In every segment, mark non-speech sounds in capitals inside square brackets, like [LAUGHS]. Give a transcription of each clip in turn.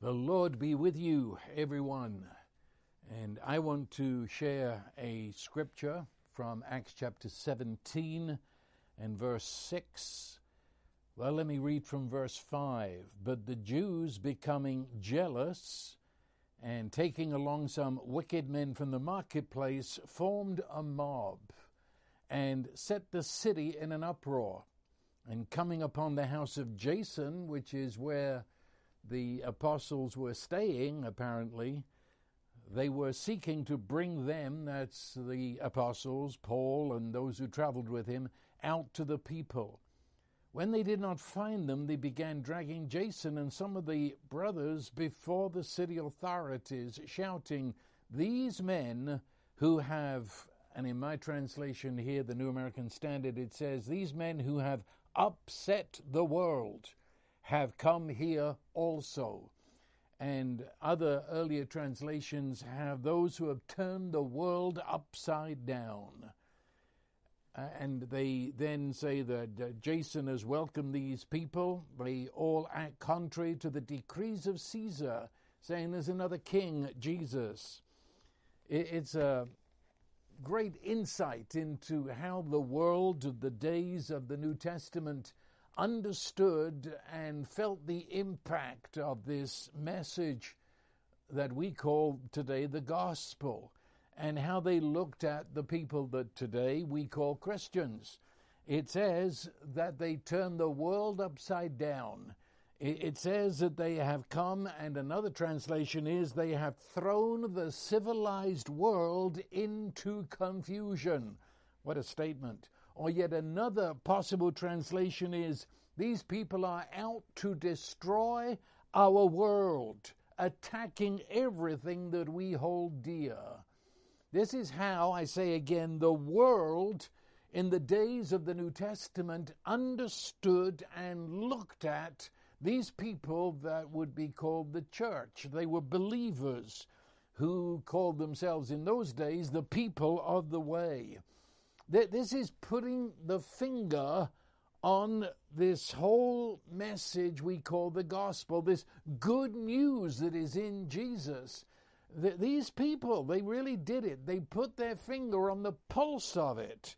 The Lord be with you, everyone. And I want to share a scripture from Acts chapter 17 and verse 6. Well, let me read from verse 5. But the Jews, becoming jealous and taking along some wicked men from the marketplace, formed a mob and set the city in an uproar. And coming upon the house of Jason, which is where the apostles were staying, apparently, they were seeking to bring them, that's the apostles, Paul, and those who traveled with him, out to the people. When they did not find them, they began dragging Jason and some of the brothers before the city authorities, shouting, These men who have, and in my translation here, the New American Standard, it says, These men who have upset the world have come here also. And other earlier translations have those who have turned the world upside down. Uh, and they then say that uh, Jason has welcomed these people. They all act contrary to the decrees of Caesar, saying there's another king, Jesus. It's a great insight into how the world of the days of the New Testament understood and felt the impact of this message that we call today the gospel and how they looked at the people that today we call Christians. It says that they turned the world upside down. It says that they have come, and another translation is they have thrown the civilized world into confusion. What a statement. Or yet another possible translation is these people are out to destroy our world, attacking everything that we hold dear. This is how, I say again, the world in the days of the New Testament understood and looked at these people that would be called the church. They were believers who called themselves in those days the people of the way. This is putting the finger on this whole message we call the gospel, this good news that is in Jesus. These people, they really did it. They put their finger on the pulse of it.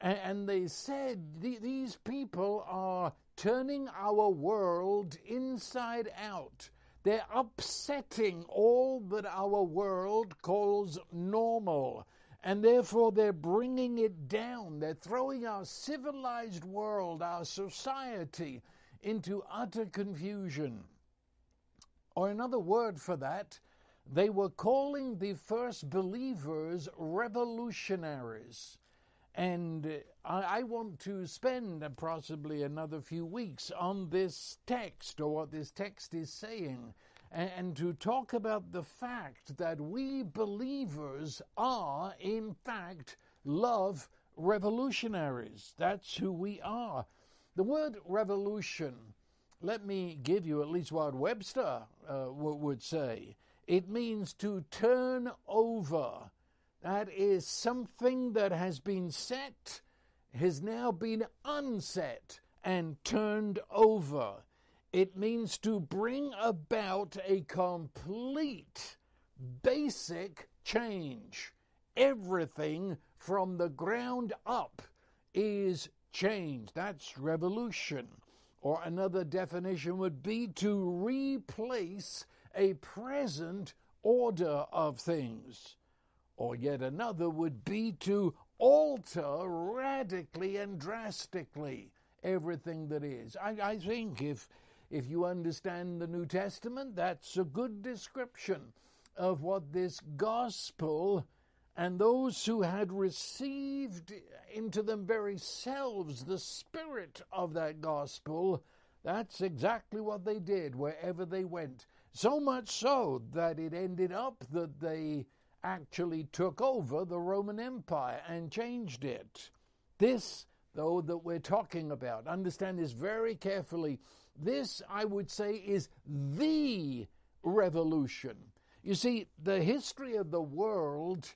And they said, these people are turning our world inside out. They're upsetting all that our world calls normal and therefore they're bringing it down. They're throwing our civilized world, our society, into utter confusion. Or another word for that, they were calling the first believers revolutionaries. And uh, I, want to spend possibly another few weeks on this text or what this text is saying and to talk about the fact that we believers are, in fact, love revolutionaries. That's who we are. The word revolution, let me give you at least what Webster uh, would say. It means to turn over. That is something that has been set, has now been unset and turned over. It means to bring about a complete, basic change. Everything from the ground up is change. That's revolution. Or another definition would be to replace a present order of things. Or yet another would be to alter radically and drastically everything that is. I, I think if if you understand the New Testament, that's a good description of what this gospel and those who had received into them very selves the spirit of that gospel, that's exactly what they did wherever they went. So much so that it ended up that they actually took over the Roman Empire and changed it. This though, that we're talking about. Understand this very carefully. This, I would say, is the revolution. You see, the history of the world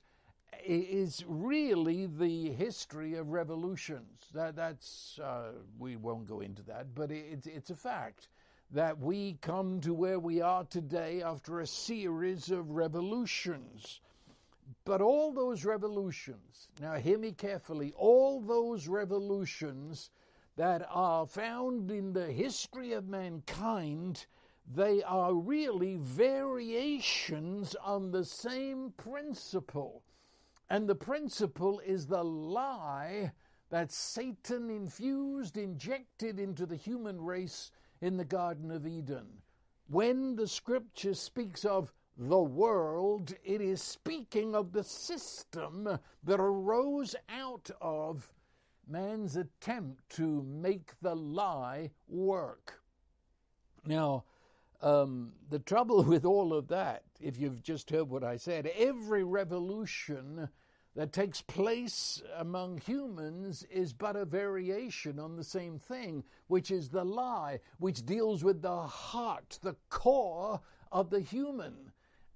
is really the history of revolutions. That, that's uh, we won't go into that, but it's it's a fact that we come to where we are today after a series of revolutions. But all those revolutions, now hear me carefully, all those revolutions that are found in the history of mankind, they are really variations on the same principle. And the principle is the lie that Satan infused, injected into the human race in the Garden of Eden. When the scripture speaks of the world, it is speaking of the system that arose out of man's attempt to make the lie work. Now, um, the trouble with all of that, if you've just heard what I said, every revolution that takes place among humans is but a variation on the same thing, which is the lie, which deals with the heart, the core of the human.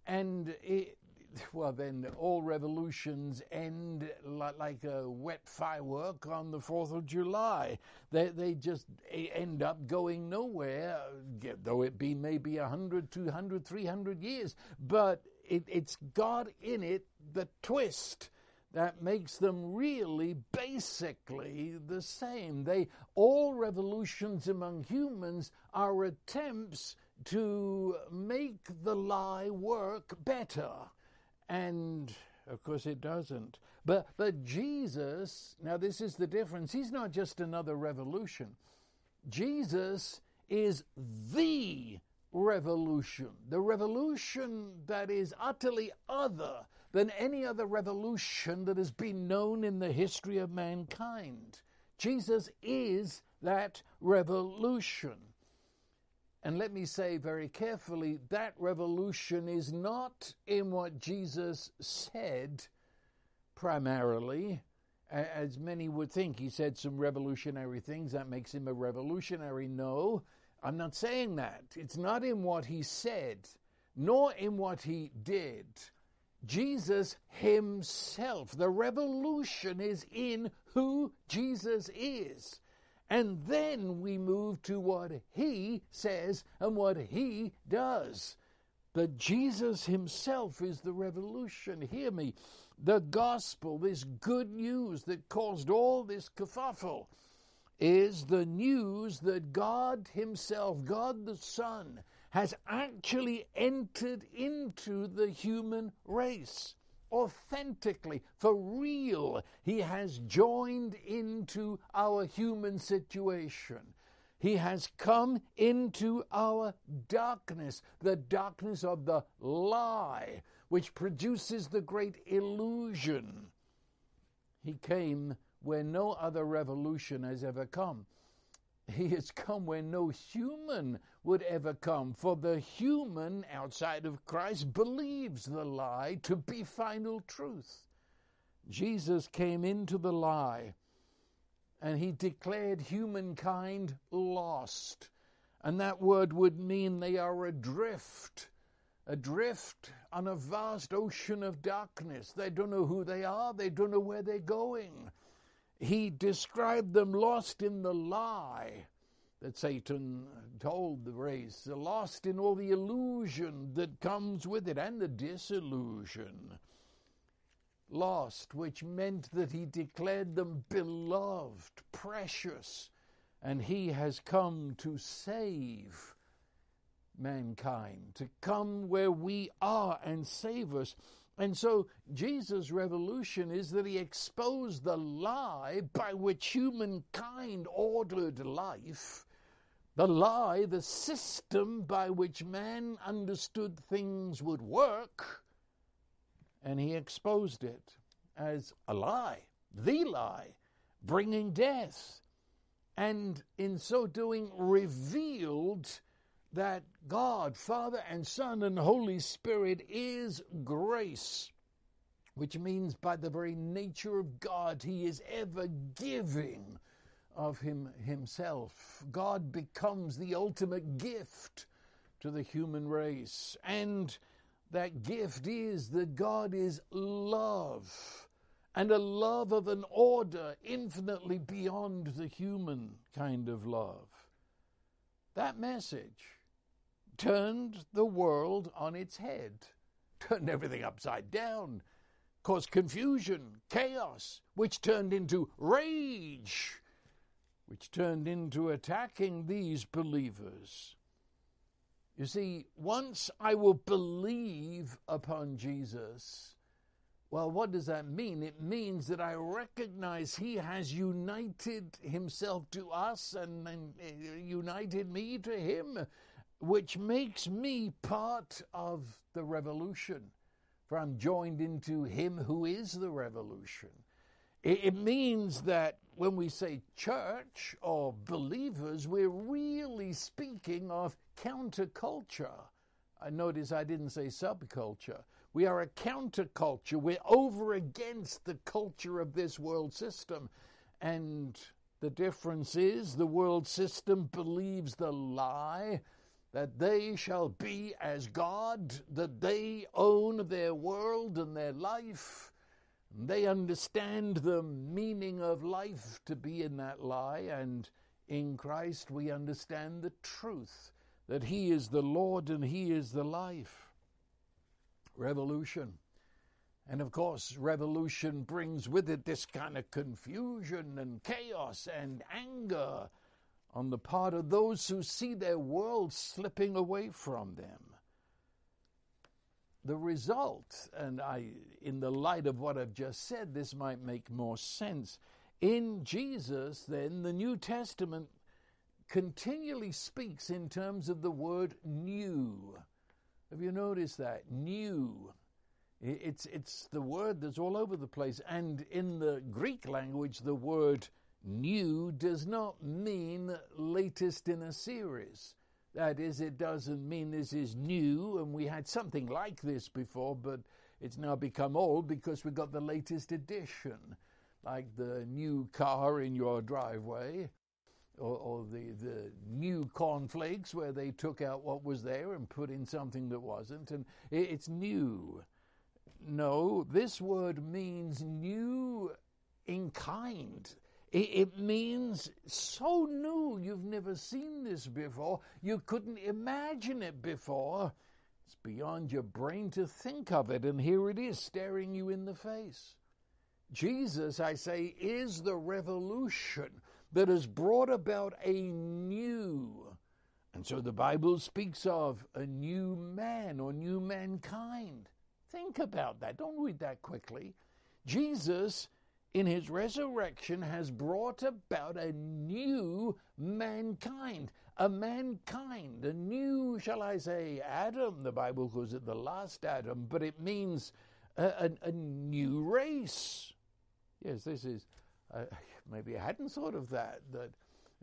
And it, [LAUGHS] well, then all revolutions end like a wet firework on the 4th of July. They, they just end up going nowhere, uh, though it be maybe 100, 200, 300 years. But it, it's got in it the twist that makes them really basically the same. They all revolutions among humans are attempts to make the lie work better. And of course it doesn't. But but Jesus, now this is the difference. He's not just another revolution. Jesus is the revolution, the revolution that is utterly other than any other revolution that has been known in the history of mankind. Jesus is that revolution. And let me say very carefully that revolution is not in what Jesus said primarily, as many would think. He said some revolutionary things, that makes him a revolutionary. No, I'm not saying that. It's not in what he said, nor in what he did. Jesus himself. The revolution is in who Jesus is. And then we move to what he says and what he does. But Jesus himself is the revolution. Hear me. The gospel, this good news that caused all this kerfuffle, is the news that God Himself, God the Son, has actually entered into the human race. Authentically, for real, he has joined into our human situation. He has come into our darkness, the darkness of the lie, which produces the great illusion. He came where no other revolution has ever come. He has come where no human would ever come, for the human outside of Christ believes the lie to be final truth. Jesus came into the lie and he declared humankind lost. And that word would mean they are adrift, adrift on a vast ocean of darkness. They don't know who they are, they don't know where they're going. He described them lost in the lie that Satan told the race, lost in all the illusion that comes with it and the disillusion. Lost, which meant that he declared them beloved, precious, and he has come to save mankind, to come where we are and save us. And so Jesus' revolution is that he exposed the lie by which humankind ordered life, the lie, the system by which man understood things would work, and he exposed it as a lie, the lie, bringing death. And in so doing, revealed that God, Father and Son and Holy Spirit is grace, which means by the very nature of God, He is ever giving of Him Himself. God becomes the ultimate gift to the human race. And that gift is that God is love, and a love of an order infinitely beyond the human kind of love. that message turned the world on its head, [LAUGHS] turned everything upside down, caused confusion, chaos, which turned into rage, which turned into attacking these believers. You see, once I will believe upon Jesus, well, what does that mean? It means that I recognize He has united Himself to us and, and uh, united me to Him, which makes me part of the revolution. For I'm joined into Him who is the revolution. It means that when we say church or believers, we're really speaking of counterculture. I notice I didn't say subculture. We are a counterculture. We're over against the culture of this world system. And the difference is the world system believes the lie that they shall be as God, that they own their world and their life. They understand the meaning of life to be in that lie, and in Christ we understand the truth that He is the Lord and He is the life revolution. And of course, revolution brings with it this kind of confusion and chaos and anger on the part of those who see their world slipping away from them. The result, and I, in the light of what I've just said, this might make more sense. In Jesus, then, the New Testament continually speaks in terms of the word new. Have you noticed that? New. It's, it's the word that's all over the place. And in the Greek language, the word new does not mean latest in a series. That is, it doesn't mean this is new and we had something like this before, but it's now become old because we got the latest edition, like the new car in your driveway or, or the, the new cornflakes where they took out what was there and put in something that wasn't, and it, it's new. No, this word means new in kind. It, means so new, you've never seen this before. You couldn't imagine it before. It's beyond your brain to think of it, and here it is staring you in the face. Jesus, I say, is the revolution that has brought about a new. And so the Bible speaks of a new man or new mankind. Think about that. Don't read that quickly. Jesus, in his resurrection, has brought about a new mankind. A mankind, a new, shall I say, Adam. The Bible calls it the last Adam, but it means a, a, a new race. Yes, this is. Uh, maybe I hadn't thought of that, that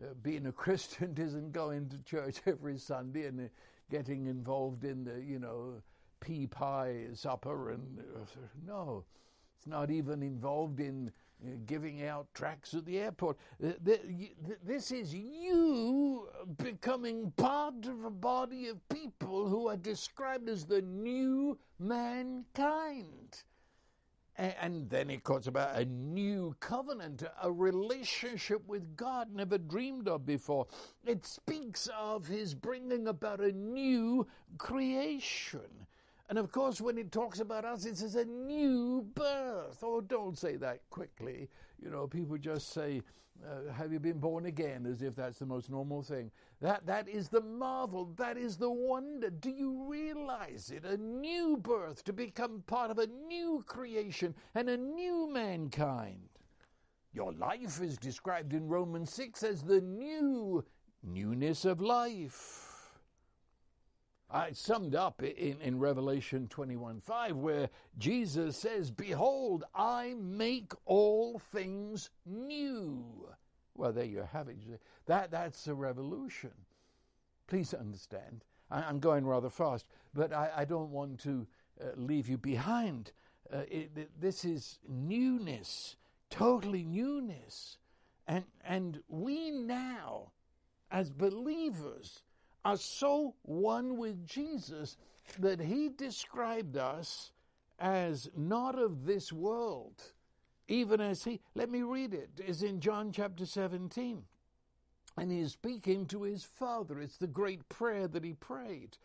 uh, being a Christian [LAUGHS] isn't going to church every Sunday and uh, getting involved in the, you know, pea pie supper. And uh, no, it's not even involved in uh, giving out tracts at the airport. This is you becoming part of a body of people who are described as the new mankind. And then it talks about a new covenant, a relationship with God never dreamed of before. It speaks of his bringing about a new creation. And of course, when it talks about us, it says a new birth. Oh, don't say that quickly. You know, people just say, uh, Have you been born again? as if that's the most normal thing. That, that is the marvel. That is the wonder. Do you realize it? A new birth to become part of a new creation and a new mankind. Your life is described in Romans 6 as the new newness of life. I summed up in, in Revelation 21 5, where Jesus says, Behold, I make all things new. Well, there you have it. That, that's a revolution. Please understand. I, am going rather fast, but I, I don't want to uh, leave you behind. Uh, it, this is newness, totally newness. And, and we now, as believers, are so one with Jesus that he described us as not of this world, even as he, let me read it, is in John chapter 17. And he's speaking to his father. It's the great prayer that he prayed.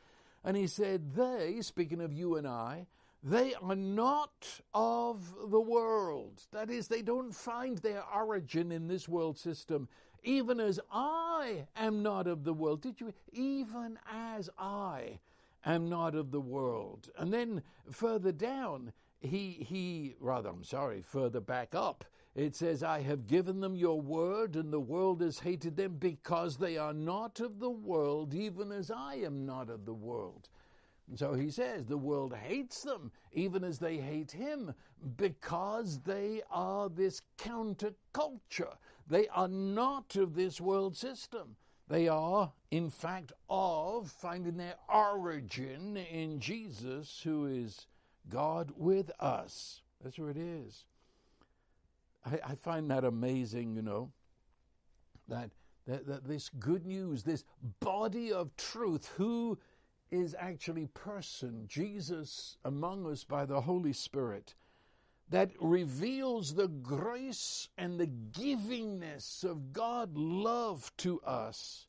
And he said, They, speaking of you and I, they are not of the world. That is, they don't find their origin in this world system, even as I am not of the world. Did you? Even as I am not of the world. And then further down, he, he, rather, I'm sorry, further back up, it says, I have given them your word, and the world has hated them because they are not of the world, even as I am not of the world. And So he says the world hates them, even as they hate him, because they are this counterculture. They are not of this world system. They are, in fact, of finding their origin in Jesus, who is God with us. That's where it is. I, I find that amazing, you know, that, that, that this good news, this body of truth, who is actually person, Jesus among us by the Holy Spirit, that reveals the grace and the givingness of God love to us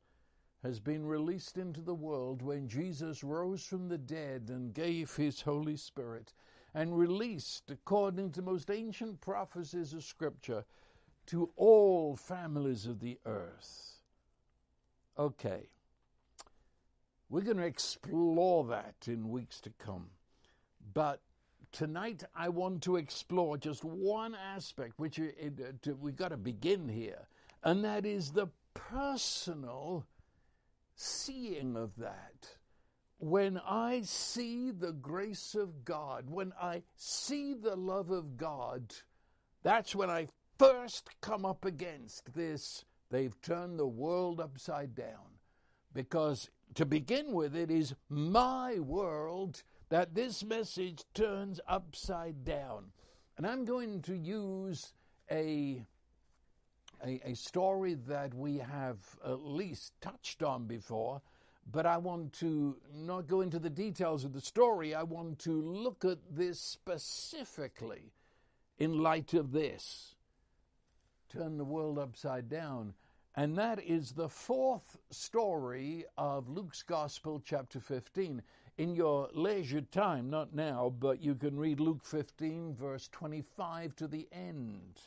has been released into the world when Jesus rose from the dead and gave his Holy Spirit and released, according to most ancient prophecies of Scripture, to all families of the earth. Okay. We're going to explore that in weeks to come. But tonight I want to explore just one aspect, which uh, it, it, uh, we've got to begin here, and that is the personal seeing of that. When I see the grace of God, when I see the love of God, that's when I first come up against this. They've turned the world upside down. Because to begin with, it is my world that this message turns upside down. And I'm going to use a, a, a, story that we have at least touched on before, but I want to not go into the details of the story. I want to look at this specifically in light of this. Turn the world upside down. And that is the fourth story of Luke's Gospel, chapter 15. In your leisure time, not now, but you can read Luke 15, verse 25 to the end.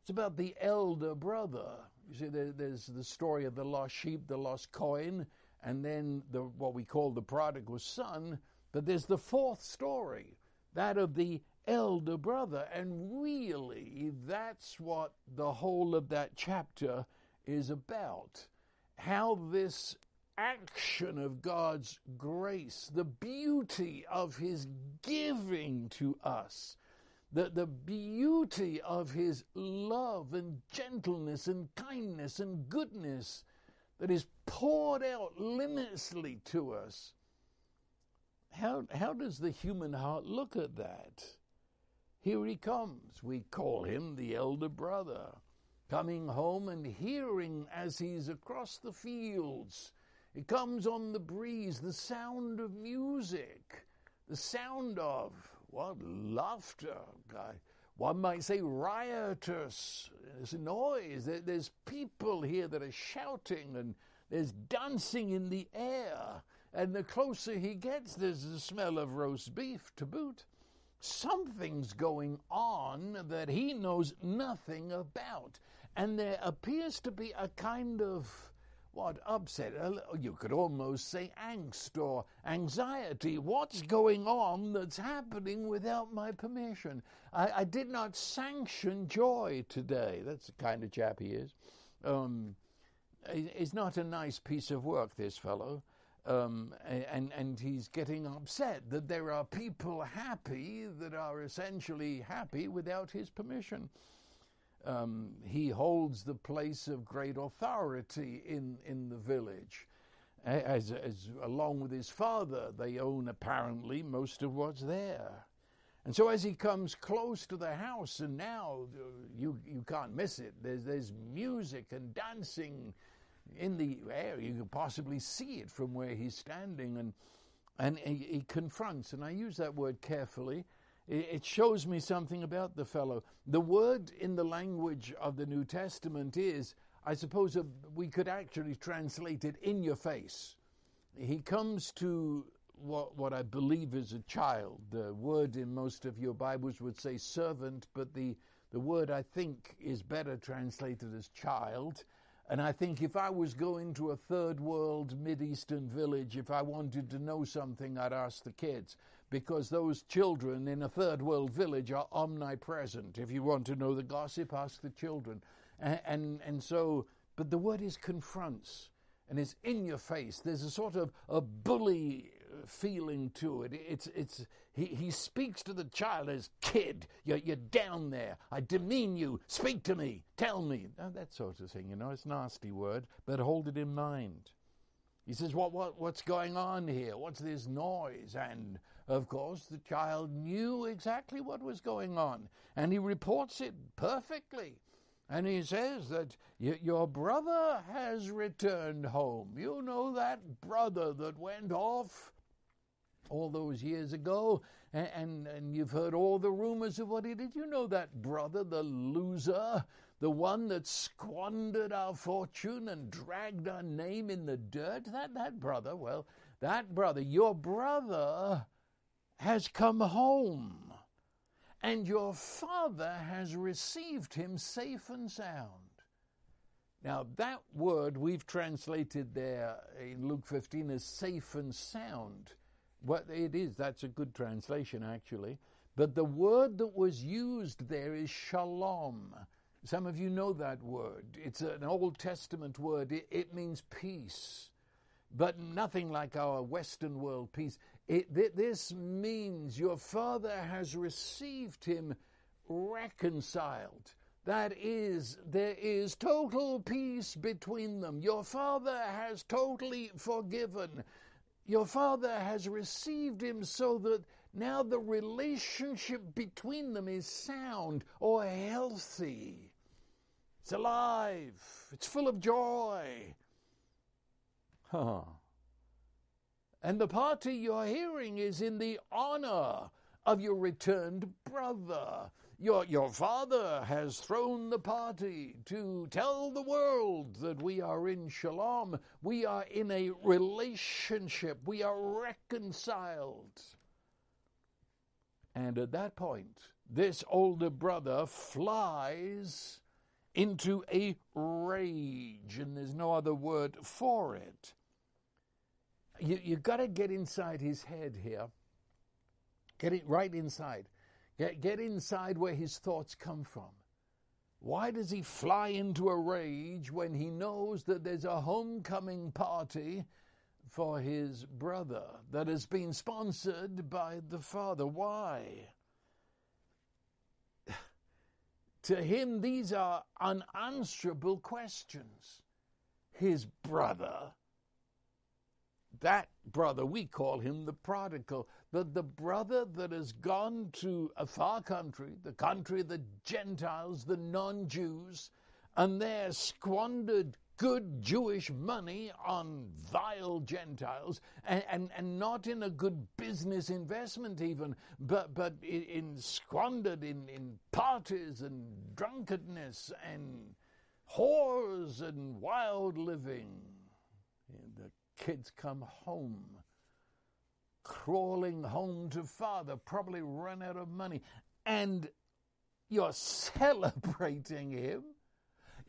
It's about the elder brother. You see, there, there's the story of the lost sheep, the lost coin, and then the, what we call the prodigal son. But there's the fourth story, that of the elder brother. And really, that's what the whole of that chapter is about. How this action of God's grace, the beauty of His giving to us, the, the beauty of His love and gentleness and kindness and goodness that is poured out limitlessly to us. How, how does the human heart look at that? Here he comes. We call him the elder brother coming home and hearing as he's across the fields. It comes on the breeze, the sound of music, the sound of what laughter. One might say riotous. There's noise. There's people here that are shouting and there's dancing in the air. And the closer he gets, there's the smell of roast beef to boot. Something's going on that he knows nothing about. And there appears to be a kind of what upset, you could almost say angst or anxiety. What's going on that's happening without my permission? I, I did not sanction joy today. That's the kind of chap he is. Um, he's not a nice piece of work, this fellow. Um, and, and he's getting upset that there are people happy that are essentially happy without his permission um, he holds the place of great authority in, in the village. As, as, along with his father, they own apparently most of what's there. And so as he comes close to the house, and now uh, you, you can't miss it, there's, there's music and dancing in the air. You can possibly see it from where he's standing. And, and he, he confronts, and I use that word carefully it shows me something about the fellow. The word in the language of the New Testament is, I suppose we could actually translate it in your face. He comes to what, what I believe is a child. The word in most of your Bibles would say servant, but the, the word I think is better translated as child. And I think if I was going to a third world Mideastern village, if I wanted to know something, I'd ask the kids. Because those children in a third world village are omnipresent. If you want to know the gossip, ask the children. And, and, and so, but the word is confronts and it's in your face. There's a sort of a bully uh, feeling to it. It's, it's, he, he speaks to the child as kid. You're, you're down there. I demean you. Speak to me. Tell me. that sort of thing, you know. It's a nasty word, but hold it in mind. He says, what, what, what's going on here? What's this noise? And of course, the child knew exactly what was going on, and he reports it perfectly. And he says that your brother has returned home. You know that brother that went off all those years ago, and, and, and you've heard all the rumors of what he did. You know that brother, the loser, the one that squandered our fortune and dragged our name in the dirt. That, that brother, well, that brother, your brother has come home, and your father has received him safe and sound. Now, that word we've translated there in Luke 15 as safe and sound. What it is, that's a good translation actually. But the word that was used there is shalom. Some of you know that word. It's an Old Testament word. It, it means peace, but nothing like our Western world peace. It, th- this means your father has received him reconciled. That is, there is total peace between them. Your father has totally forgiven. Your Father has received him so that now the relationship between them is sound or healthy. It's alive. It's full of joy. Huh. And the party you're hearing is in the honor of your returned brother. Your, your father has thrown the party to tell the world that we are in shalom. We are in a relationship. We are reconciled. And at that point, this older brother flies into a rage, and there's no other word for it. You, you got to get inside his head here. Get it right inside. Get, get inside where his thoughts come from. Why does he fly into a rage when he knows that there's a homecoming party for his brother that has been sponsored by the father? Why? [SIGHS] to him, these are unanswerable questions. His brother that brother, we call him the prodigal, the, the brother that has gone to a far country, the country of the Gentiles, the non Jews, and there squandered good Jewish money on vile Gentiles, and, and, and not in a good business investment even, but, but in, in squandered in, in parties and drunkenness and whores and wild living. Kids come home, crawling home to father, probably run out of money, and you're celebrating him.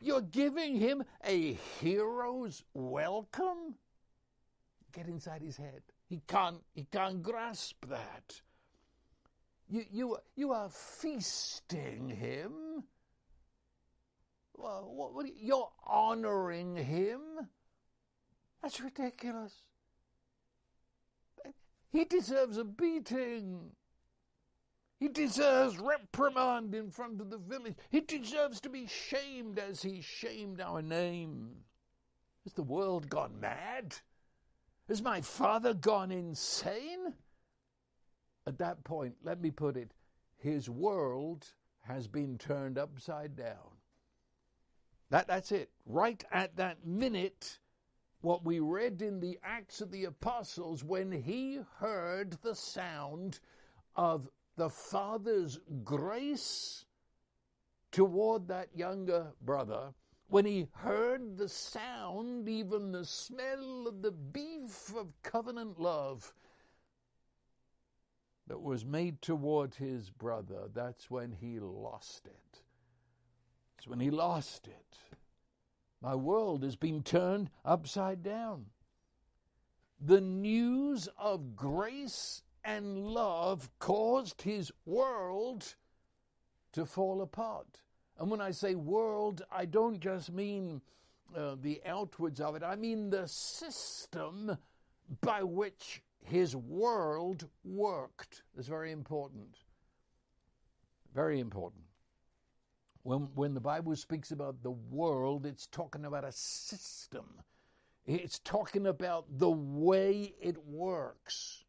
You're giving him a hero's welcome. Get inside his head. He can't, he can't grasp that. You, you, you are feasting him. Well, what, what, you're honoring him. That's ridiculous. He deserves a beating. He deserves reprimand in front of the village. He deserves to be shamed as he shamed our name. Has the world gone mad? Has my father gone insane? At that point, let me put it, his world has been turned upside down. That, that's it. Right at that minute, what we read in the Acts of the Apostles when he heard the sound of the Father's grace toward that younger brother, when he heard the sound, even the smell of the beef of covenant love that was made toward his brother, that's when he lost it. It's when he lost it. My world has been turned upside down. The news of grace and love caused his world to fall apart. And when I say world, I don't just mean uh, the outwards of it, I mean the system by which his world worked. It's very important. Very important. When, when the Bible speaks about the world, it's talking about a system. It's talking about the way it works.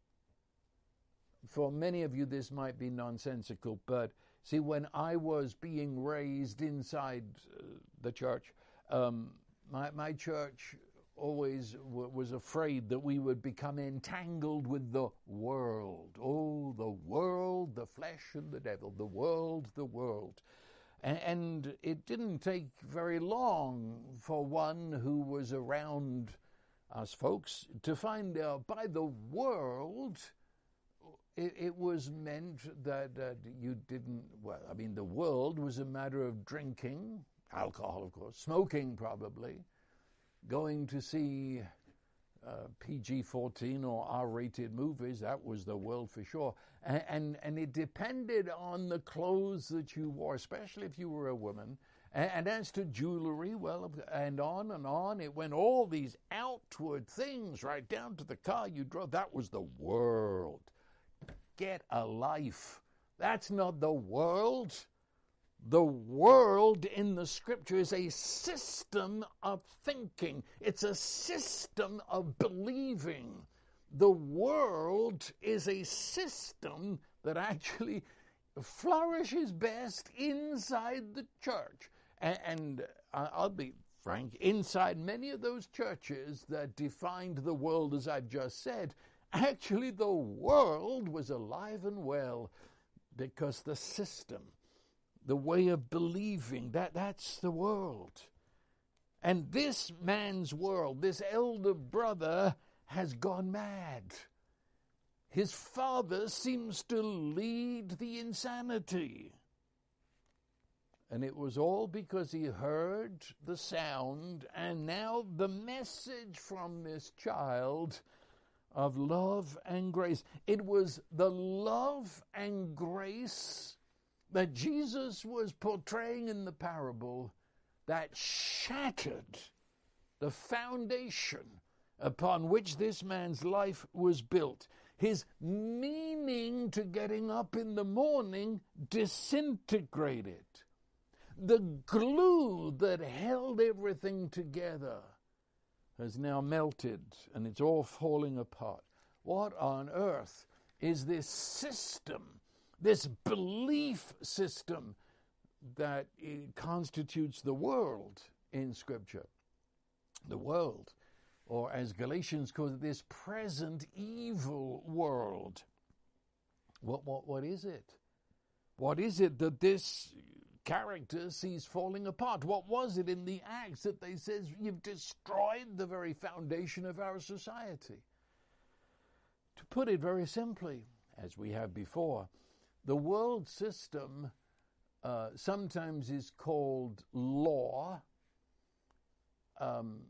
For many of you, this might be nonsensical, but see, when I was being raised inside uh, the church, um, my, my church always w- was afraid that we would become entangled with the world. Oh, the world, the flesh and the devil, the world, the world. And it didn't take very long for one who was around us folks to find out by the world it, was meant that, that you didn't, well, I mean, the world was a matter of drinking, alcohol, of course, smoking, probably, going to see uh, PG 14 or R rated movies. That was the world for sure. And, and, and, it depended on the clothes that you wore, especially if you were a woman. And, and as to jewelry, well, and on and on, it went all these outward things right down to the car you drove. That was the world. Get a life. That's not the world. The world in the scripture is a system of thinking, it's a system of believing. The world is a system that actually flourishes best inside the church. And, uh, I'll be frank, inside many of those churches that defined the world as I've just said, actually the world was alive and well because the system the way of believing. That, that's the world. And this man's world, this elder brother, has gone mad. His father seems to lead the insanity. And it was all because he heard the sound, and now the message from this child of love and grace. It was the love and grace that Jesus was portraying in the parable that shattered the foundation upon which this man's life was built. His meaning to getting up in the morning disintegrated. The glue that held everything together has now melted and it's all falling apart. What on earth is this system this belief system that constitutes the world in Scripture. The world, or as Galatians calls it, this present evil world. What, what, what is it? What is it that this character sees falling apart? What was it in the Acts that they says you've destroyed the very foundation of our society? To put it very simply, as we have before, the world system uh, sometimes is called law. Um,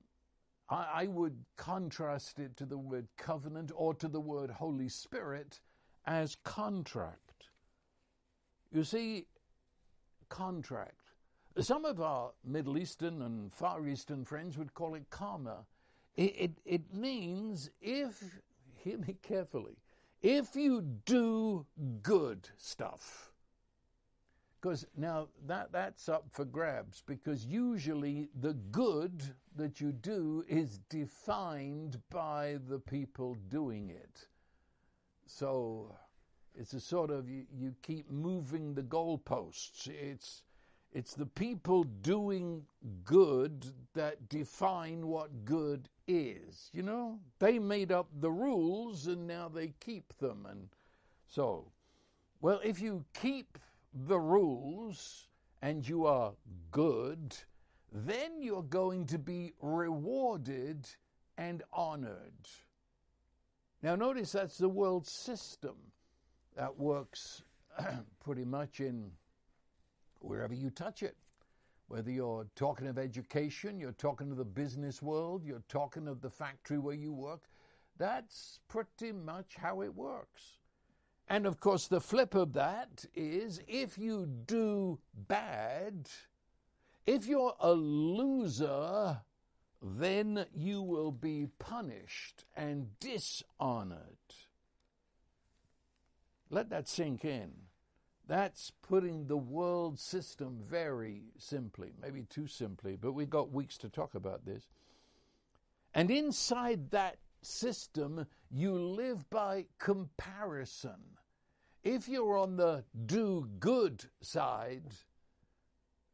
I, I would contrast it to the word covenant or to the word Holy Spirit as contract. You see, contract. Some of our Middle Eastern and Far Eastern friends would call it karma. It, it, it means if, [LAUGHS] hear me carefully, if you do good stuff, because now that, that's up for grabs, because usually the good that you do is defined by the people doing it. So it's a sort of you, you keep moving the goalposts. It's it's the people doing good that define what good is. You know, they made up the rules and now they keep them. And so, well, if you keep the rules and you are good, then you're going to be rewarded and honored. Now, notice that's the world system that works [CLEARS THROAT] pretty much in wherever you touch it. Whether you're talking of education, you're talking of the business world, you're talking of the factory where you work, that's pretty much how it works. And of course, the flip of that is if you do bad, if you're a loser, then you will be punished and dishonored. Let that sink in. That's putting the world system very simply, maybe too simply, but we've got weeks to talk about this. And inside that system, you live by comparison. If you're on the do good side,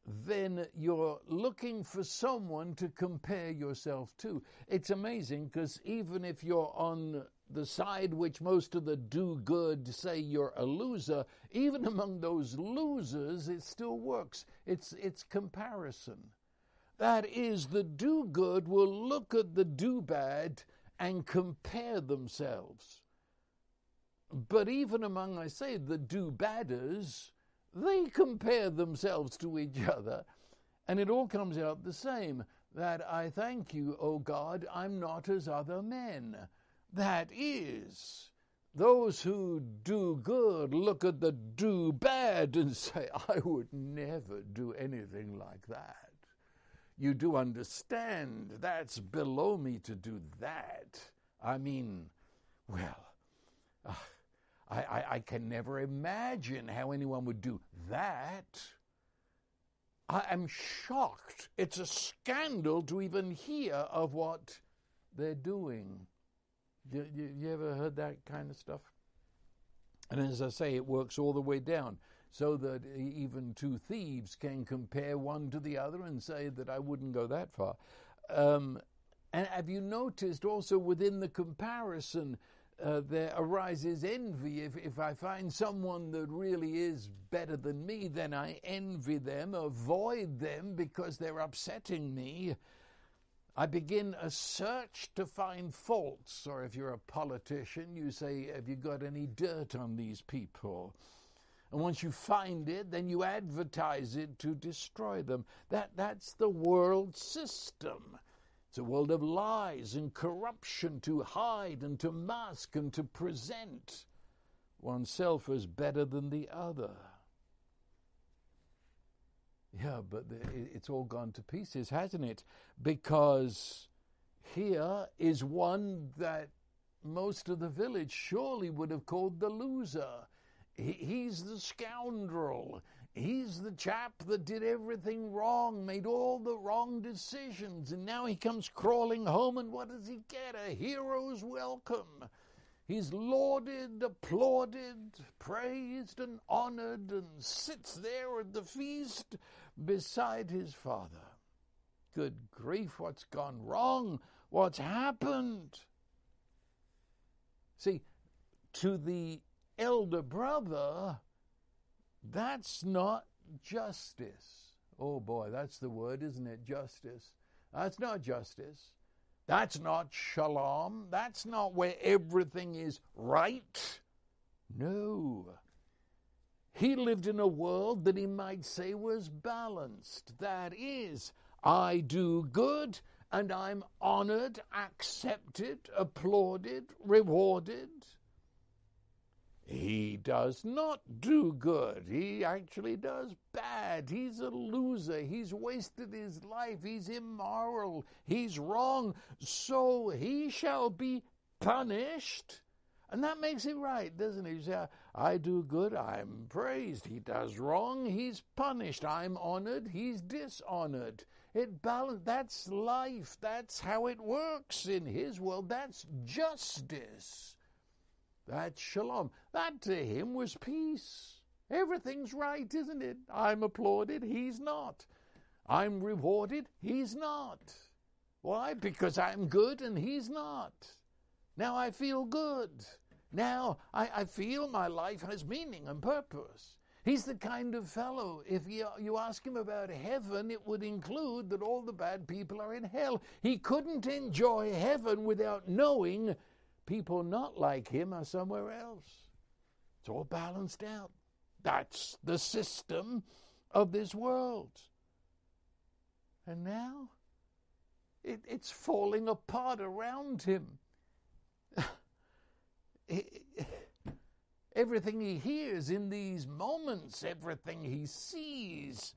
then you're looking for someone to compare yourself to. It's amazing because even if you're on the side which most of the do good say you're a loser, even [LAUGHS] among those losers, it still works. It's, it's comparison. That is, the do good will look at the do bad and compare themselves. But even among, I say, the do badders, they compare themselves to each other, and it all comes out the same that I thank you, O God, I'm not as other men. That is, those who do good look at the do bad and [LAUGHS] say, I would never do anything like that. You do understand that's below me to do that. I mean, well, uh, [SIGHS] I, I, I can never imagine how anyone would do that. I am shocked. It's a scandal to even hear of what they're doing. You, you, you, ever heard that kind of stuff? And as I say, it works all the way down, so that even two thieves can compare one to the other and say that I wouldn't go that far. Um, and have you noticed also within the comparison, uh, there arises envy. If, if I find someone that really is better than me, then I envy them, avoid them because they're upsetting me. I begin a search to find faults, or if you're a politician, you say, Have you got any dirt on these people? And once you find it, then you advertise it to destroy them. That, that's the world system. It's a world of lies and corruption to hide and to mask and to present oneself as better than the other. Yeah, but it's all gone to pieces, hasn't it? Because here is one that most of the village surely would have called the loser. He's the scoundrel. He's the chap that did everything wrong, made all the wrong decisions, and now he comes crawling home, and what does he get? A hero's welcome. He's lauded, applauded, praised, and honored, and sits there at the feast beside his father. Good grief, what's gone wrong? What's happened? See, to the elder brother, that's not justice. Oh boy, that's the word, isn't it? Justice. That's not justice. That's not shalom. That's not where everything is right. No. He lived in a world that he might say was balanced. That is, I do good and I'm honored, accepted, applauded, rewarded. He does not do good. He actually does bad. He's a loser. He's wasted his life. He's immoral. He's wrong. So he shall be punished. And that makes it right, doesn't it? You say, I do good, I'm praised. He does wrong, he's punished. I'm honored, he's dishonored. It balance that's life. That's how it works in his world. That's justice. That's shalom. That to him was peace. Everything's right, isn't it? I'm applauded, he's not. I'm rewarded, he's not. Why? Because I'm good and he's not. Now I feel good. Now I, I feel my life has meaning and purpose. He's the kind of fellow, if you, you ask him about heaven, it would include that all the bad people are in hell. He couldn't enjoy heaven without knowing people not like him are somewhere else. It's all balanced out. That's the system of this world. And now it, it's falling apart around him. Everything he hears in these moments, everything he sees,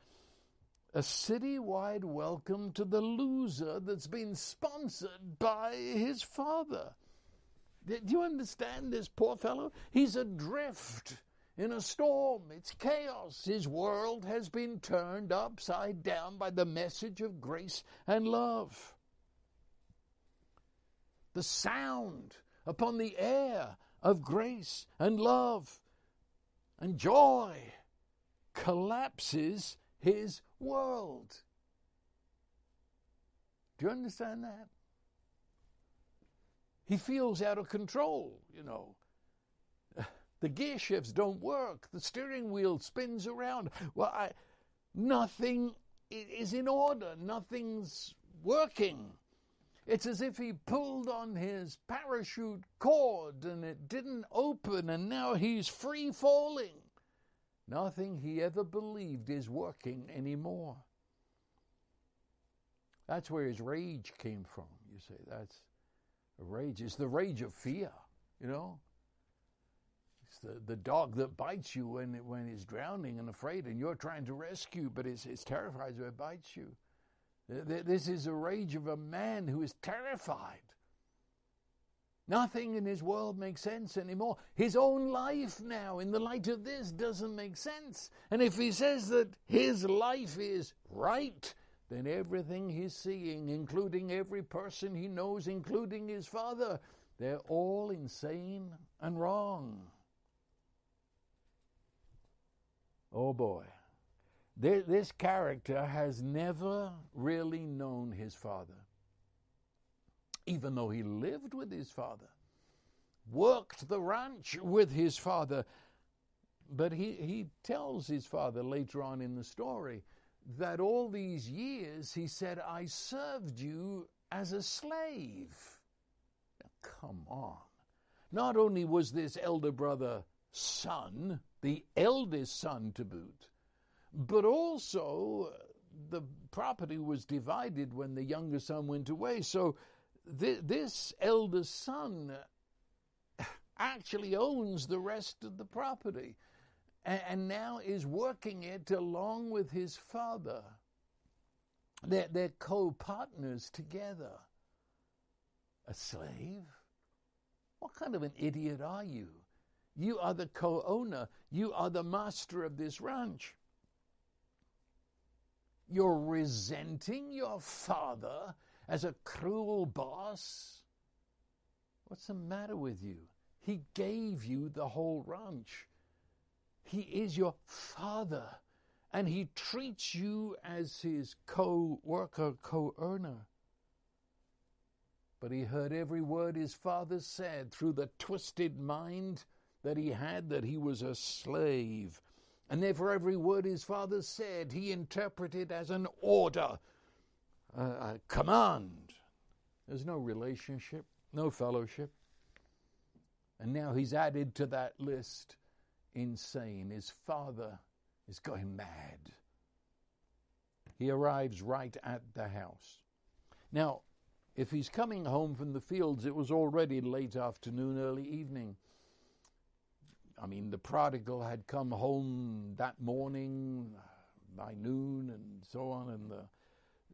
a citywide welcome to the loser that's been sponsored by his father. Do you understand this poor fellow? He's adrift in a storm. It's chaos. His world has been turned upside down by the message of grace and love. The sound upon the air of grace and love and joy collapses his world. Do you understand that? He feels out of control, you know. [SIGHS] The gear shifts don't work. The steering wheel spins around. Well, I, nothing is in order. Nothing's working. It's as if he pulled on his parachute cord and it didn't open and now he's free falling. Nothing he ever believed is working anymore. That's where his rage came from, you say. That's a rage. It's the rage of fear, you know. It's the, the dog that bites you when, when it's drowning and afraid, and you're trying to rescue, but it's, it's terrified, so it bites you. This is the rage of a man who is terrified. Nothing in his world makes sense anymore. His own life now, in the light of this, doesn't make sense. And if he says that his life is right, then everything he's seeing, including every person he knows, including his father, they're all insane and wrong. Oh boy. This character has never really known his father, even though he lived with his father, worked the ranch with his father. But he, he tells his father later on in the story that all these years he said, I served you as a slave. Now, come on. Not only was this elder brother son, the eldest son to boot, but also uh, the property was divided when the younger son went away. So th- this eldest son uh, actually owns the rest of the property and, now is working it along with his father. They're, they're co partners together. A slave? What kind of an idiot are you? You are the co owner, you are the master of this ranch. You're resenting your father as a cruel boss? What's the matter with you? He gave you the whole ranch. He is your father, and he treats you as his co worker, co earner. But he heard every word his father said through the twisted mind that he had that he was a slave. And therefore, every word his father said he interpreted as an order, a, a command. There's no relationship, no fellowship. And now he's added to that list insane. His father is going mad. He arrives right at the house. Now, if he's coming home from the fields, it was already late afternoon, early evening. I mean, the prodigal had come home that morning by noon and so on, and the,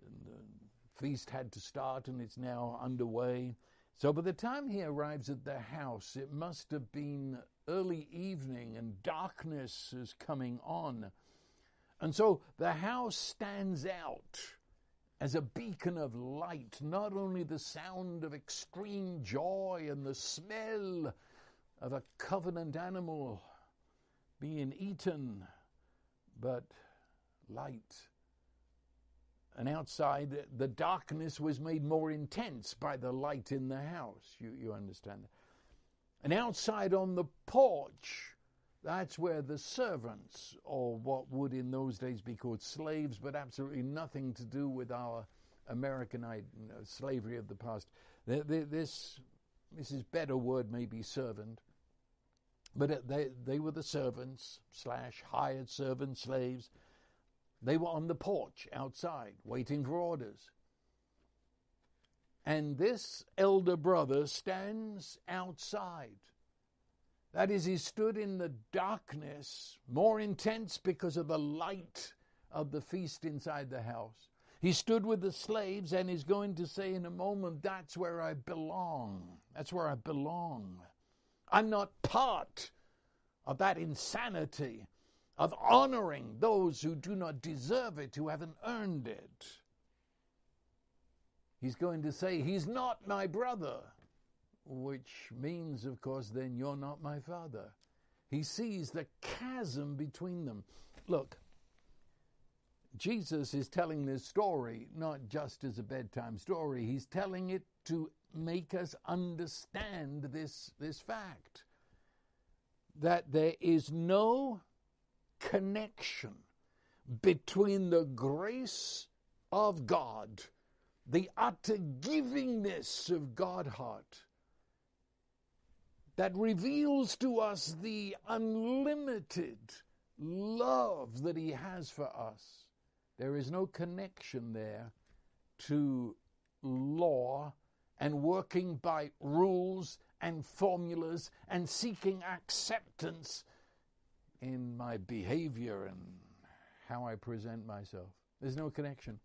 and the feast had to start, and it's now underway. So by the time he arrives at the house, it must have been early evening and darkness is coming on. And so the house stands out as a beacon of light, not only the sound of extreme joy and the smell of a covenant animal being eaten, but light. And outside, the darkness was made more intense by the light in the house. You, you understand? And outside on the porch, That's where the servants, or what would in those days be called slaves, but absolutely nothing to do with our American uh, slavery of the past. This, this is better word, maybe servant, but they, they were the servants slash hired servants, slaves. They were on the porch outside waiting for orders. And this elder brother stands outside that is, he stood in the darkness, more intense because of the light of the feast inside the house. He stood with the slaves and he's going to say in a moment, That's where I belong. That's where I belong. I'm not part of that insanity of honoring those who do not deserve it, who haven't earned it. He's going to say, He's not my brother which means, of course, then you're not my father. He sees the chasm between them. Look, Jesus is telling this story not just as a bedtime story, he's telling it to make us understand this, this fact that there is no connection between the grace of God, the utter givingness of God heart, that reveals to us the unlimited love that He has for us. There is no connection there to law and working by rules and formulas and seeking acceptance in my behavior and how I present myself. There's no connection.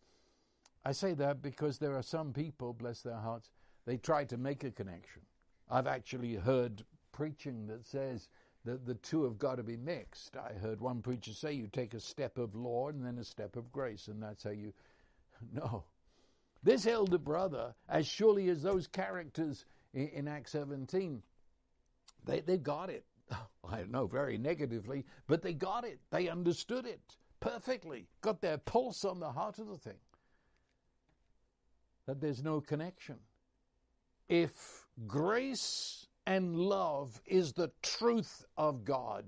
I say that because there are some people, bless their hearts, they try to make a connection. I've actually heard preaching that says that the two have got to be mixed. I heard one preacher say you take a step of law and then a step of grace, and that's how you. [LAUGHS] No. This elder brother, as surely as those characters in, in Acts 17, they, they got it. [LAUGHS] I know, very negatively, but they got it. They understood it perfectly, got their pulse on the heart of the thing. That there's no connection. If grace and love is the truth of God,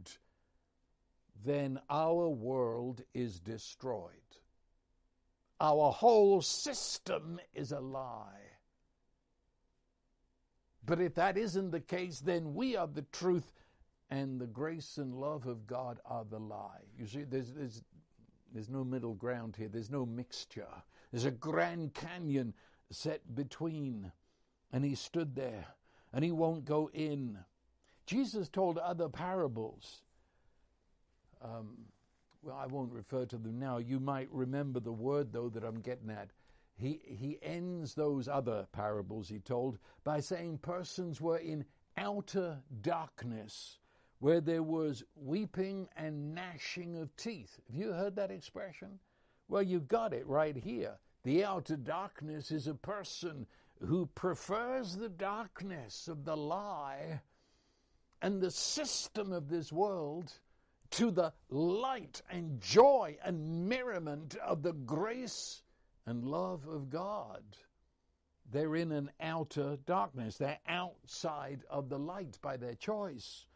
then our world is destroyed. Our whole system is a lie. But if that isn't the case, then we are the truth and the grace and love of God are the lie. You see, there's, there's, there's no middle ground here, there's no mixture. There's a Grand Canyon set between and he stood there and he won't go in. Jesus told other parables. Um, well, I won't refer to them now. You might remember the word, though, that I'm getting at. He, he ends those other parables he told by saying persons were in outer darkness where there was weeping and gnashing of teeth. Have you heard that expression? Well, you've got it right here. The outer darkness is a person who prefers the darkness of the lie and the system of this world to the light and joy and merriment of the grace and love of God. They're in an outer darkness. They're outside of the light by their choice.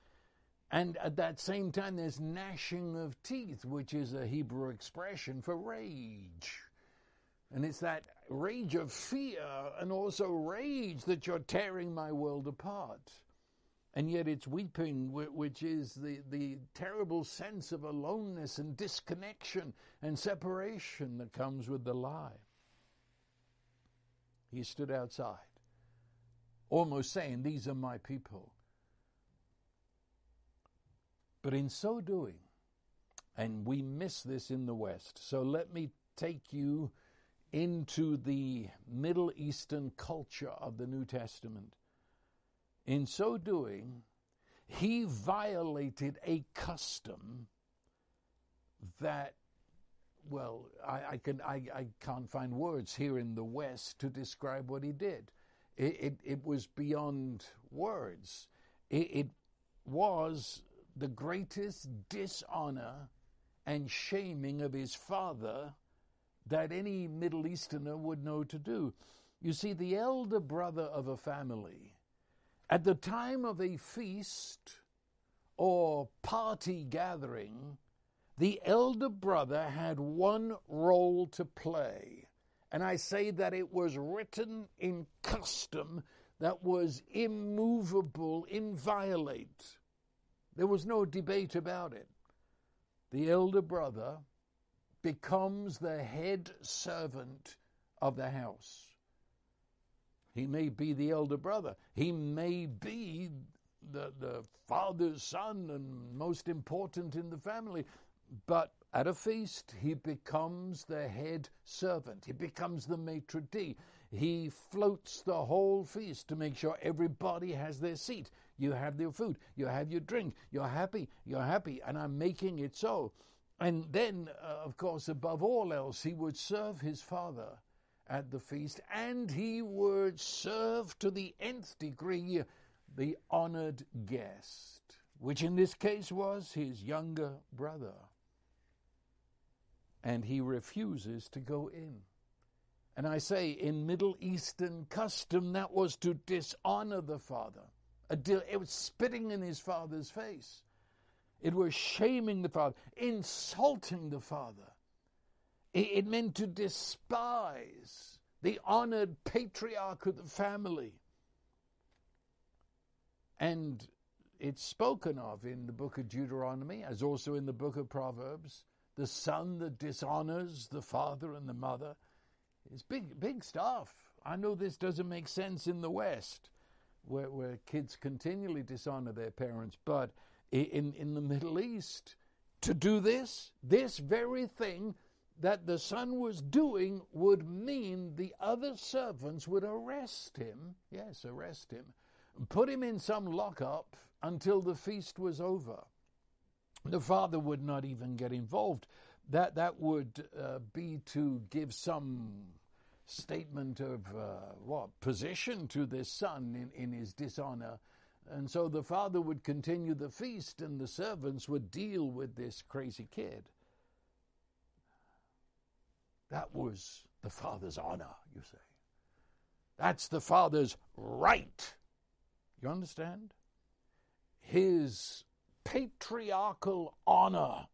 And at that same time, there's gnashing of teeth, which is a Hebrew expression for rage. And it's that rage of fear and also rage that you're tearing my world apart. And yet it's weeping, which is the, the terrible sense of aloneness and disconnection and separation that comes with the lie. He stood outside, almost saying, These are my people. But in so doing, and we miss this in the West, so let me take you into the Middle Eastern culture of the New Testament. In so doing, he violated a custom that, well, I, I can I, I, can't find words here in the West to describe what he did. It, it, it was beyond words. It, it was the greatest dishonor and shaming of his father that any Middle Easterner would know to do. You see, the elder brother of a family, at the time of a feast or party gathering, the elder brother had one role to play. And I say that it was written in custom that was immovable, inviolate. There was no debate about it. The elder brother becomes the head servant of the house. He may be the elder brother. He may be the, the father's son and most important in the family. But at a feast, he becomes the head servant. He becomes the maitre d'. He floats the whole feast to make sure everybody has their seat. You have your food, you have your drink, you're happy, you're happy, and I'm making it so. And then, uh, of course, above all else, he would serve his father at the feast, and he would serve to the nth degree the honored guest, which in this case was his younger brother. And he refuses to go in. And I say, in Middle Eastern custom, that was to dishonor the father. It was spitting in his father's face. It was shaming the father, insulting the father. It meant to despise the honored patriarch of the family. And it's spoken of in the book of Deuteronomy, as also in the book of Proverbs. The son that dishonors the father and the mother. It's big, big stuff. I know this doesn't make sense in the West, where, where kids continually dishonor their parents, but in, in the Middle East, to do this, this very thing that the son was doing would mean the other servants would arrest him. Yes, arrest him put him in some lockup until the feast was over. The father would not even get involved. That, that would uh, be to give some statement of uh, what position to this son in, in his dishonor. And so the father would continue the feast, and the servants would deal with this crazy kid. That was the father's honor, you say. That's the father's right. You understand? His patriarchal honor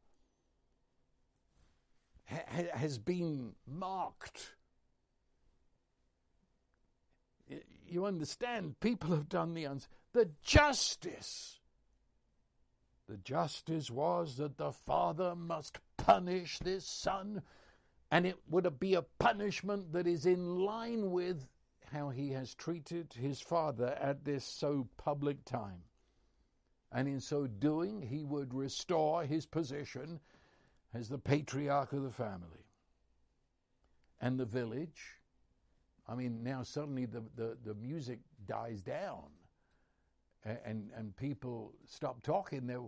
ha- has been marked. You understand? People have done the uns- the justice. The justice was that the father must punish this son, and it would be a punishment that is in line with how he has treated his father at this so public time. And in so doing, he would restore his position as the patriarch of the family. And the village, I mean, now suddenly the, the, the music dies down and, and people stop talking. They're,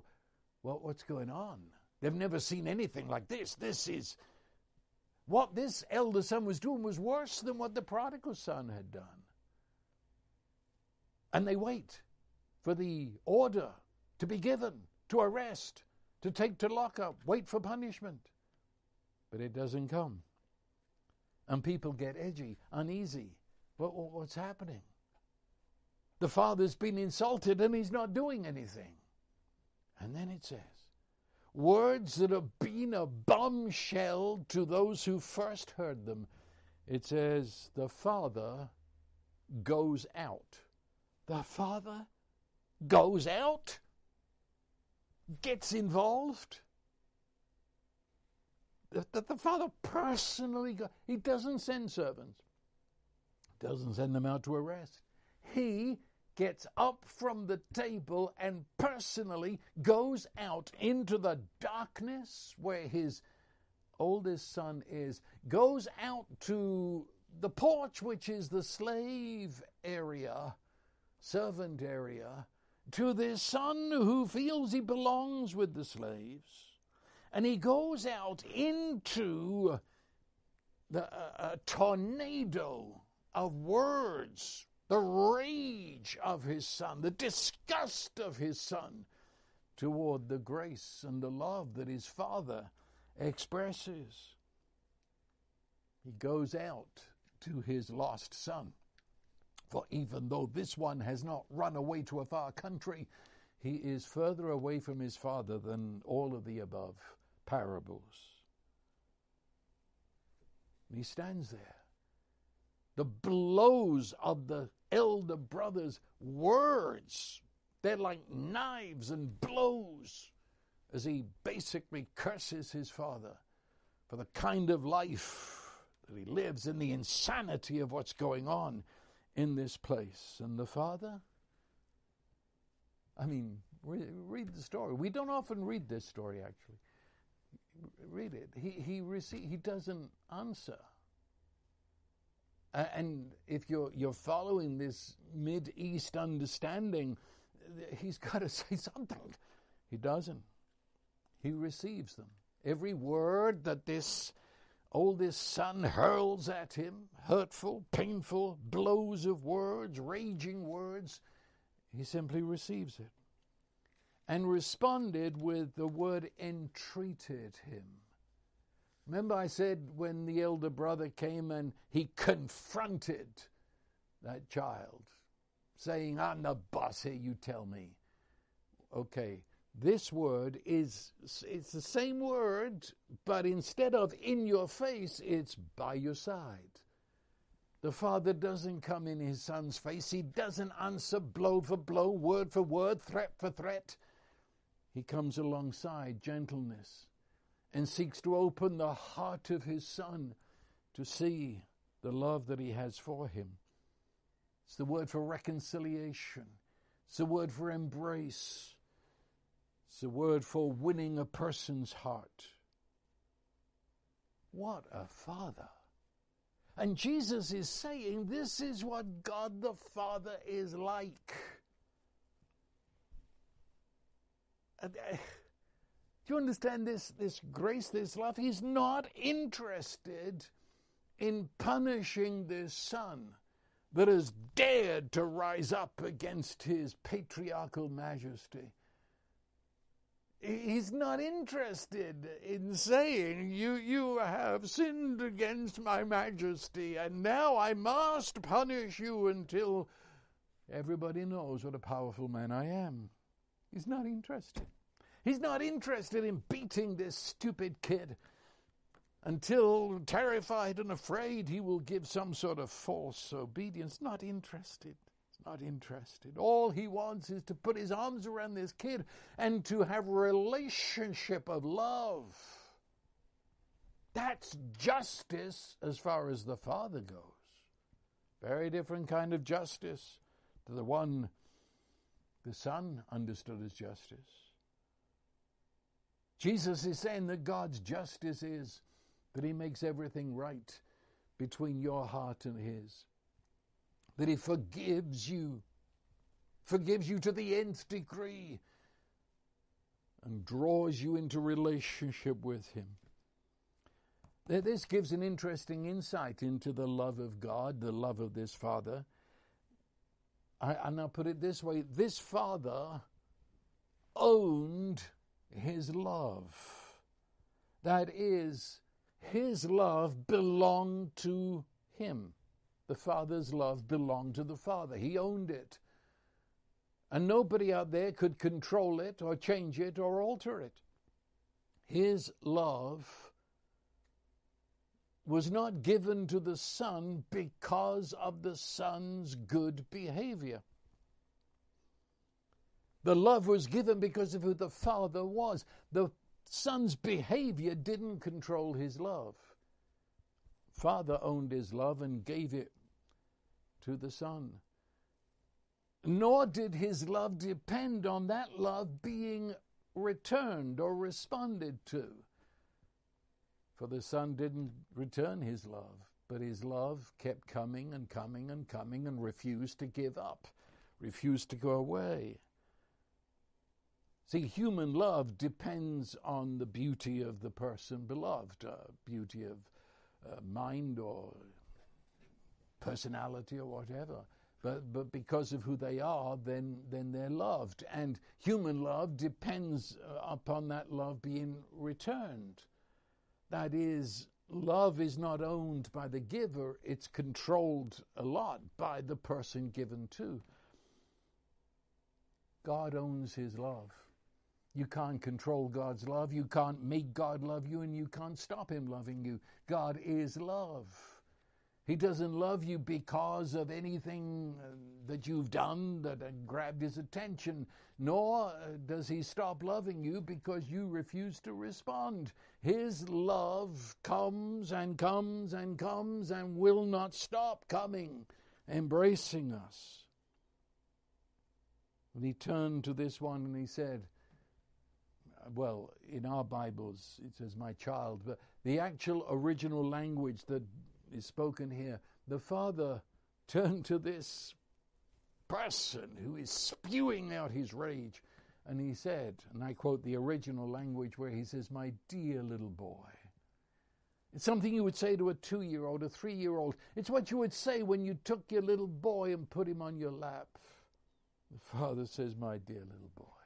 well, what's going on? They've never seen anything like this. This is what this elder son was doing was worse than what the prodigal son had done. And they wait for the order to be given, to arrest, to take to lockup, wait for punishment. But it doesn't come. And people get edgy, uneasy. What, what's happening? The father's been insulted and he's not doing anything. And then it says, words that have been a bombshell to those who first heard them. It says, The Father goes out. The Father goes out, gets involved. That the Father personally He doesn't send servants, doesn't send them out to arrest. He gets up from the table and personally goes out into the darkness where his oldest son is, goes out to the porch, which is the slave area, servant area, to this son who feels he belongs with the slaves. And he goes out into the, uh, a tornado of words the rage of his son, the disgust of his son toward the grace and the love that his father expresses. He goes out to his lost son. For even though this one has not run away to a far country, he is further away from his Father than all of the above parables. And he stands there. The blows of the elder brother's words, they're like knives and blows as he basically curses his father for the kind of life that he lives and the insanity of what's going on in this place. And the father, I mean, read, the story. We don't often read this story, actually. Read it. He, he, rece- he doesn't answer. Uh, and if you're, you're following this Mid East understanding, he's [LAUGHS] got to say something. He doesn't. He receives them. Every word that this oldest son hurls at him, hurtful, painful blows of words, raging words, he simply receives it. And responded with the word entreated him. Remember, I said when the elder brother came and he confronted that child, saying, I'm the boss here, you tell me. Okay, this word is it's the same word, but instead of in your face, it's by your side. The father doesn't come in his son's face. He doesn't answer blow for blow, word for word, threat for threat. He comes alongside gentleness and seeks to open the heart of his son to see the love that he has for him. It's the word for reconciliation. It's the word for embrace. It's the word for winning a person's heart. What a father. And Jesus is saying this is what God the Father is like. Eh, You understand this, this grace, this love? He's not interested in punishing this son that has dared to rise up against his patriarchal majesty. He's not interested in saying, you, you have sinned against my majesty, and now I must punish you until everybody knows what a powerful man I am. He's not interested. He's not interested in beating this stupid kid until, terrified and afraid, he will give some sort of false obedience. Not interested. Not interested. All he wants is to put his arms around this kid and to have a relationship of love. That's justice as far as the Father goes. Very different kind of justice to the one the Son understood as justice. Jesus is saying that God's justice is that He makes everything right between your heart and His, that He forgives you, forgives you to the nth degree, and draws you into relationship with Him. This gives an interesting insight into the love of God, the love of this Father. I, and I'll put it this way this Father owned his love. That is, his love belonged to him. The Father's love belonged to the Father. He owned it. And nobody out there could control it or change it or alter it. His love was not given to the Son because of the Son's good behavior. The love was given because of who the Father was. The Son's behavior didn't control his love. Father owned his love and gave it to the Son. Nor did his love depend on that love being returned or responded to. For the Son didn't return his love, but his love kept coming and coming and coming and refused to give up, refused to go away. See, human love depends on the beauty of the person beloved, uh, beauty of uh, mind or personality or whatever. But, but because of who they are, then, then they're loved. And human love depends uh, upon that love being returned. That is, love is not owned by the giver, it's controlled a lot by the person given to. God owns his love. You can't control God's love. You can't make God love you, and you can't stop him loving you. God is love. He doesn't love you because of anything uh, that you've done that grabbed his attention, nor uh, does he stop loving you because you refuse to respond. His love comes and comes and comes and will not stop coming, embracing us. And he turned to this one and he said, well, in our Bibles it says my child, but the actual original language that is spoken here, the father turned to this person who is spewing out his rage and he said, and I quote the original language where he says, My dear little boy. It's something you would say to a two year old, a three year old. It's what you would say when you took your little boy and put him on your lap. The father says, My dear little boy.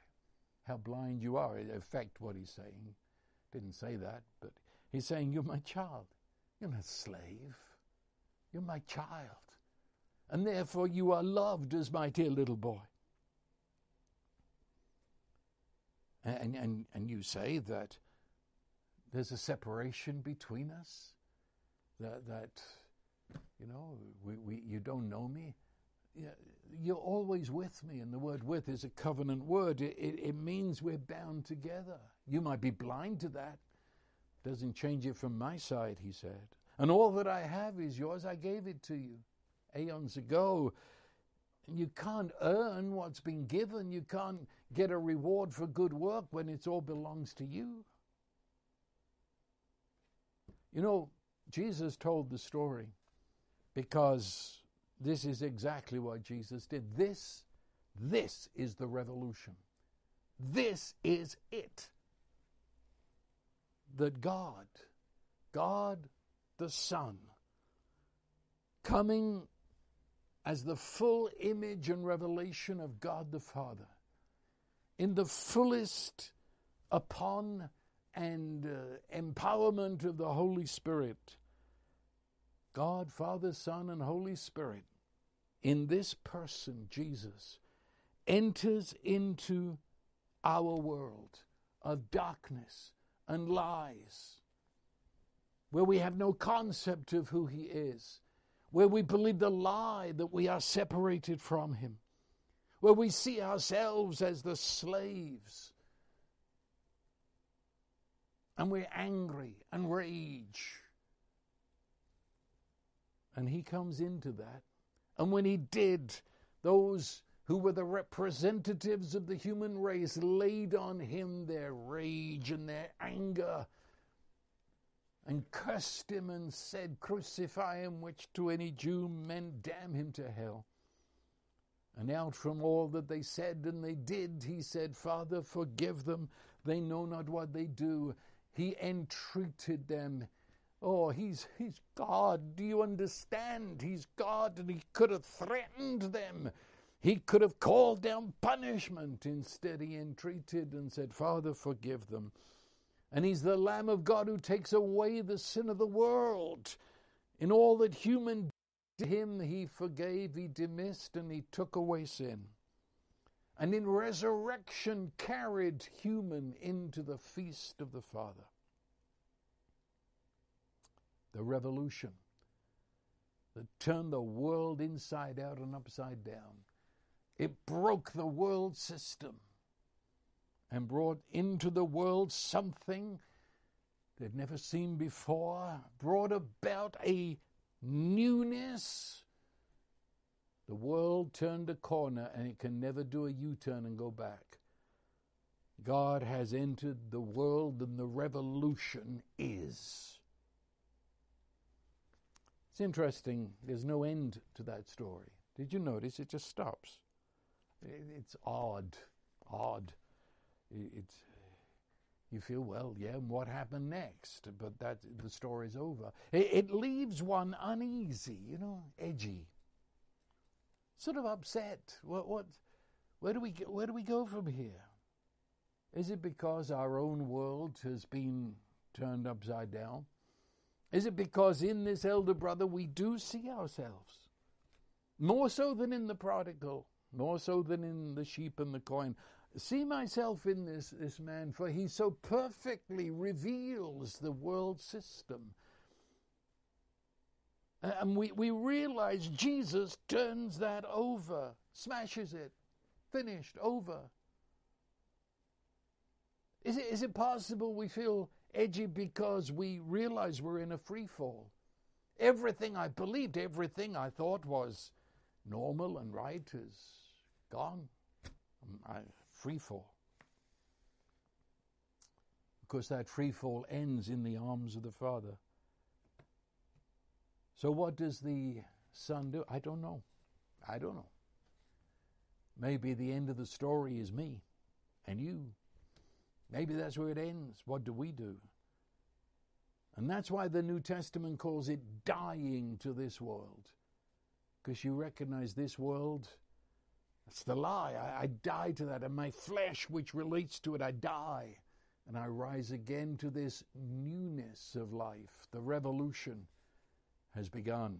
How blind you are, in effect, what he's saying. Didn't say that, but he's saying, You're my child. You're not a slave. You're my child. And therefore you are loved as my dear little boy. And, and, and you say that there's a separation between us, that, that you know, we, we, you don't know me. Yeah, you're always with me, and the word with is a covenant word. It, it, it means we're bound together. You might be blind to that. Doesn't change it from my side, he said. And all that I have is yours. I gave it to you aeons ago. And you can't earn what's been given. You can't get a reward for good work when it all belongs to you. You know, Jesus told the story because this is exactly what Jesus did. This, this is the revolution. This is it. That God, God the Son, coming as the full image and revelation of God the Father, in the fullest upon and uh, empowerment of the Holy Spirit, God, Father, Son, and Holy Spirit, in this person, Jesus, enters into our world of darkness and lies where we have no concept of who He is, where we believe the lie that we are separated from Him, where we see ourselves as the slaves, and we're angry and rage. And He comes into that. And when He did, those who were the representatives of the human race laid on him their rage and their anger and cursed him and said, Crucify him, which to any Jew meant damn him to hell. And out from all that they said and they did, he said, Father, forgive them. They know not what they do. He entreated them. Oh, he's, he's God. Do you understand? He's God, and he could have threatened them. He could have called down punishment. Instead, he entreated and said, Father, forgive them. And he's the Lamb of God who takes away the sin of the world. In all that human did him, he forgave, he dismissed, and he took away sin. And in resurrection, carried human into the feast of the Father. The revolution that turned the world inside out and upside down. It broke the world system and brought into the world something they'd never seen before, brought about a newness. The world turned a corner and it can never do a U turn and go back. God has entered the world and the revolution is. It's interesting, there's no end to that story. Did you notice? It just stops. It's odd, odd it's you feel well, yeah. And what happened next? But that the story's over. It, it leaves one uneasy, you know, edgy, sort of upset. What? What? Where do we? Where do we go from here? Is it because our own world has been turned upside down? Is it because in this elder brother we do see ourselves more so than in the prodigal? more so than in the sheep and the coin. See myself in this, this man, for he so perfectly reveals the world system. And we, we realize Jesus turns that over, smashes it, finished, over. Is it, is it possible we feel edgy because we realize we're in a free fall? Everything I believed, everything I thought was normal and right is gone. I, free fall. Because that free fall ends in the arms of the Father. So, what does the Son do? I don't know. I don't know. Maybe the end of the story is me and you. Maybe that's where it ends. What do we do? And that's why the New Testament calls it dying to this world. Because you recognize this world, that's the lie. I, I die to that, and my flesh, which relates to it, I die. And I rise again to this newness of life. The revolution has begun.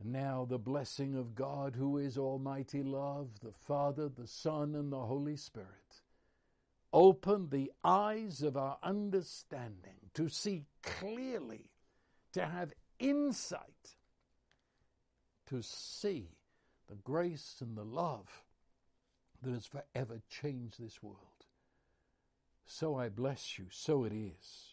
And now the blessing of God, who is Almighty Love, the Father, the Son, and the Holy Spirit, open the eyes of our understanding to see clearly, to have insight, to see the grace and the love that has forever changed this world. So I bless you, so it is.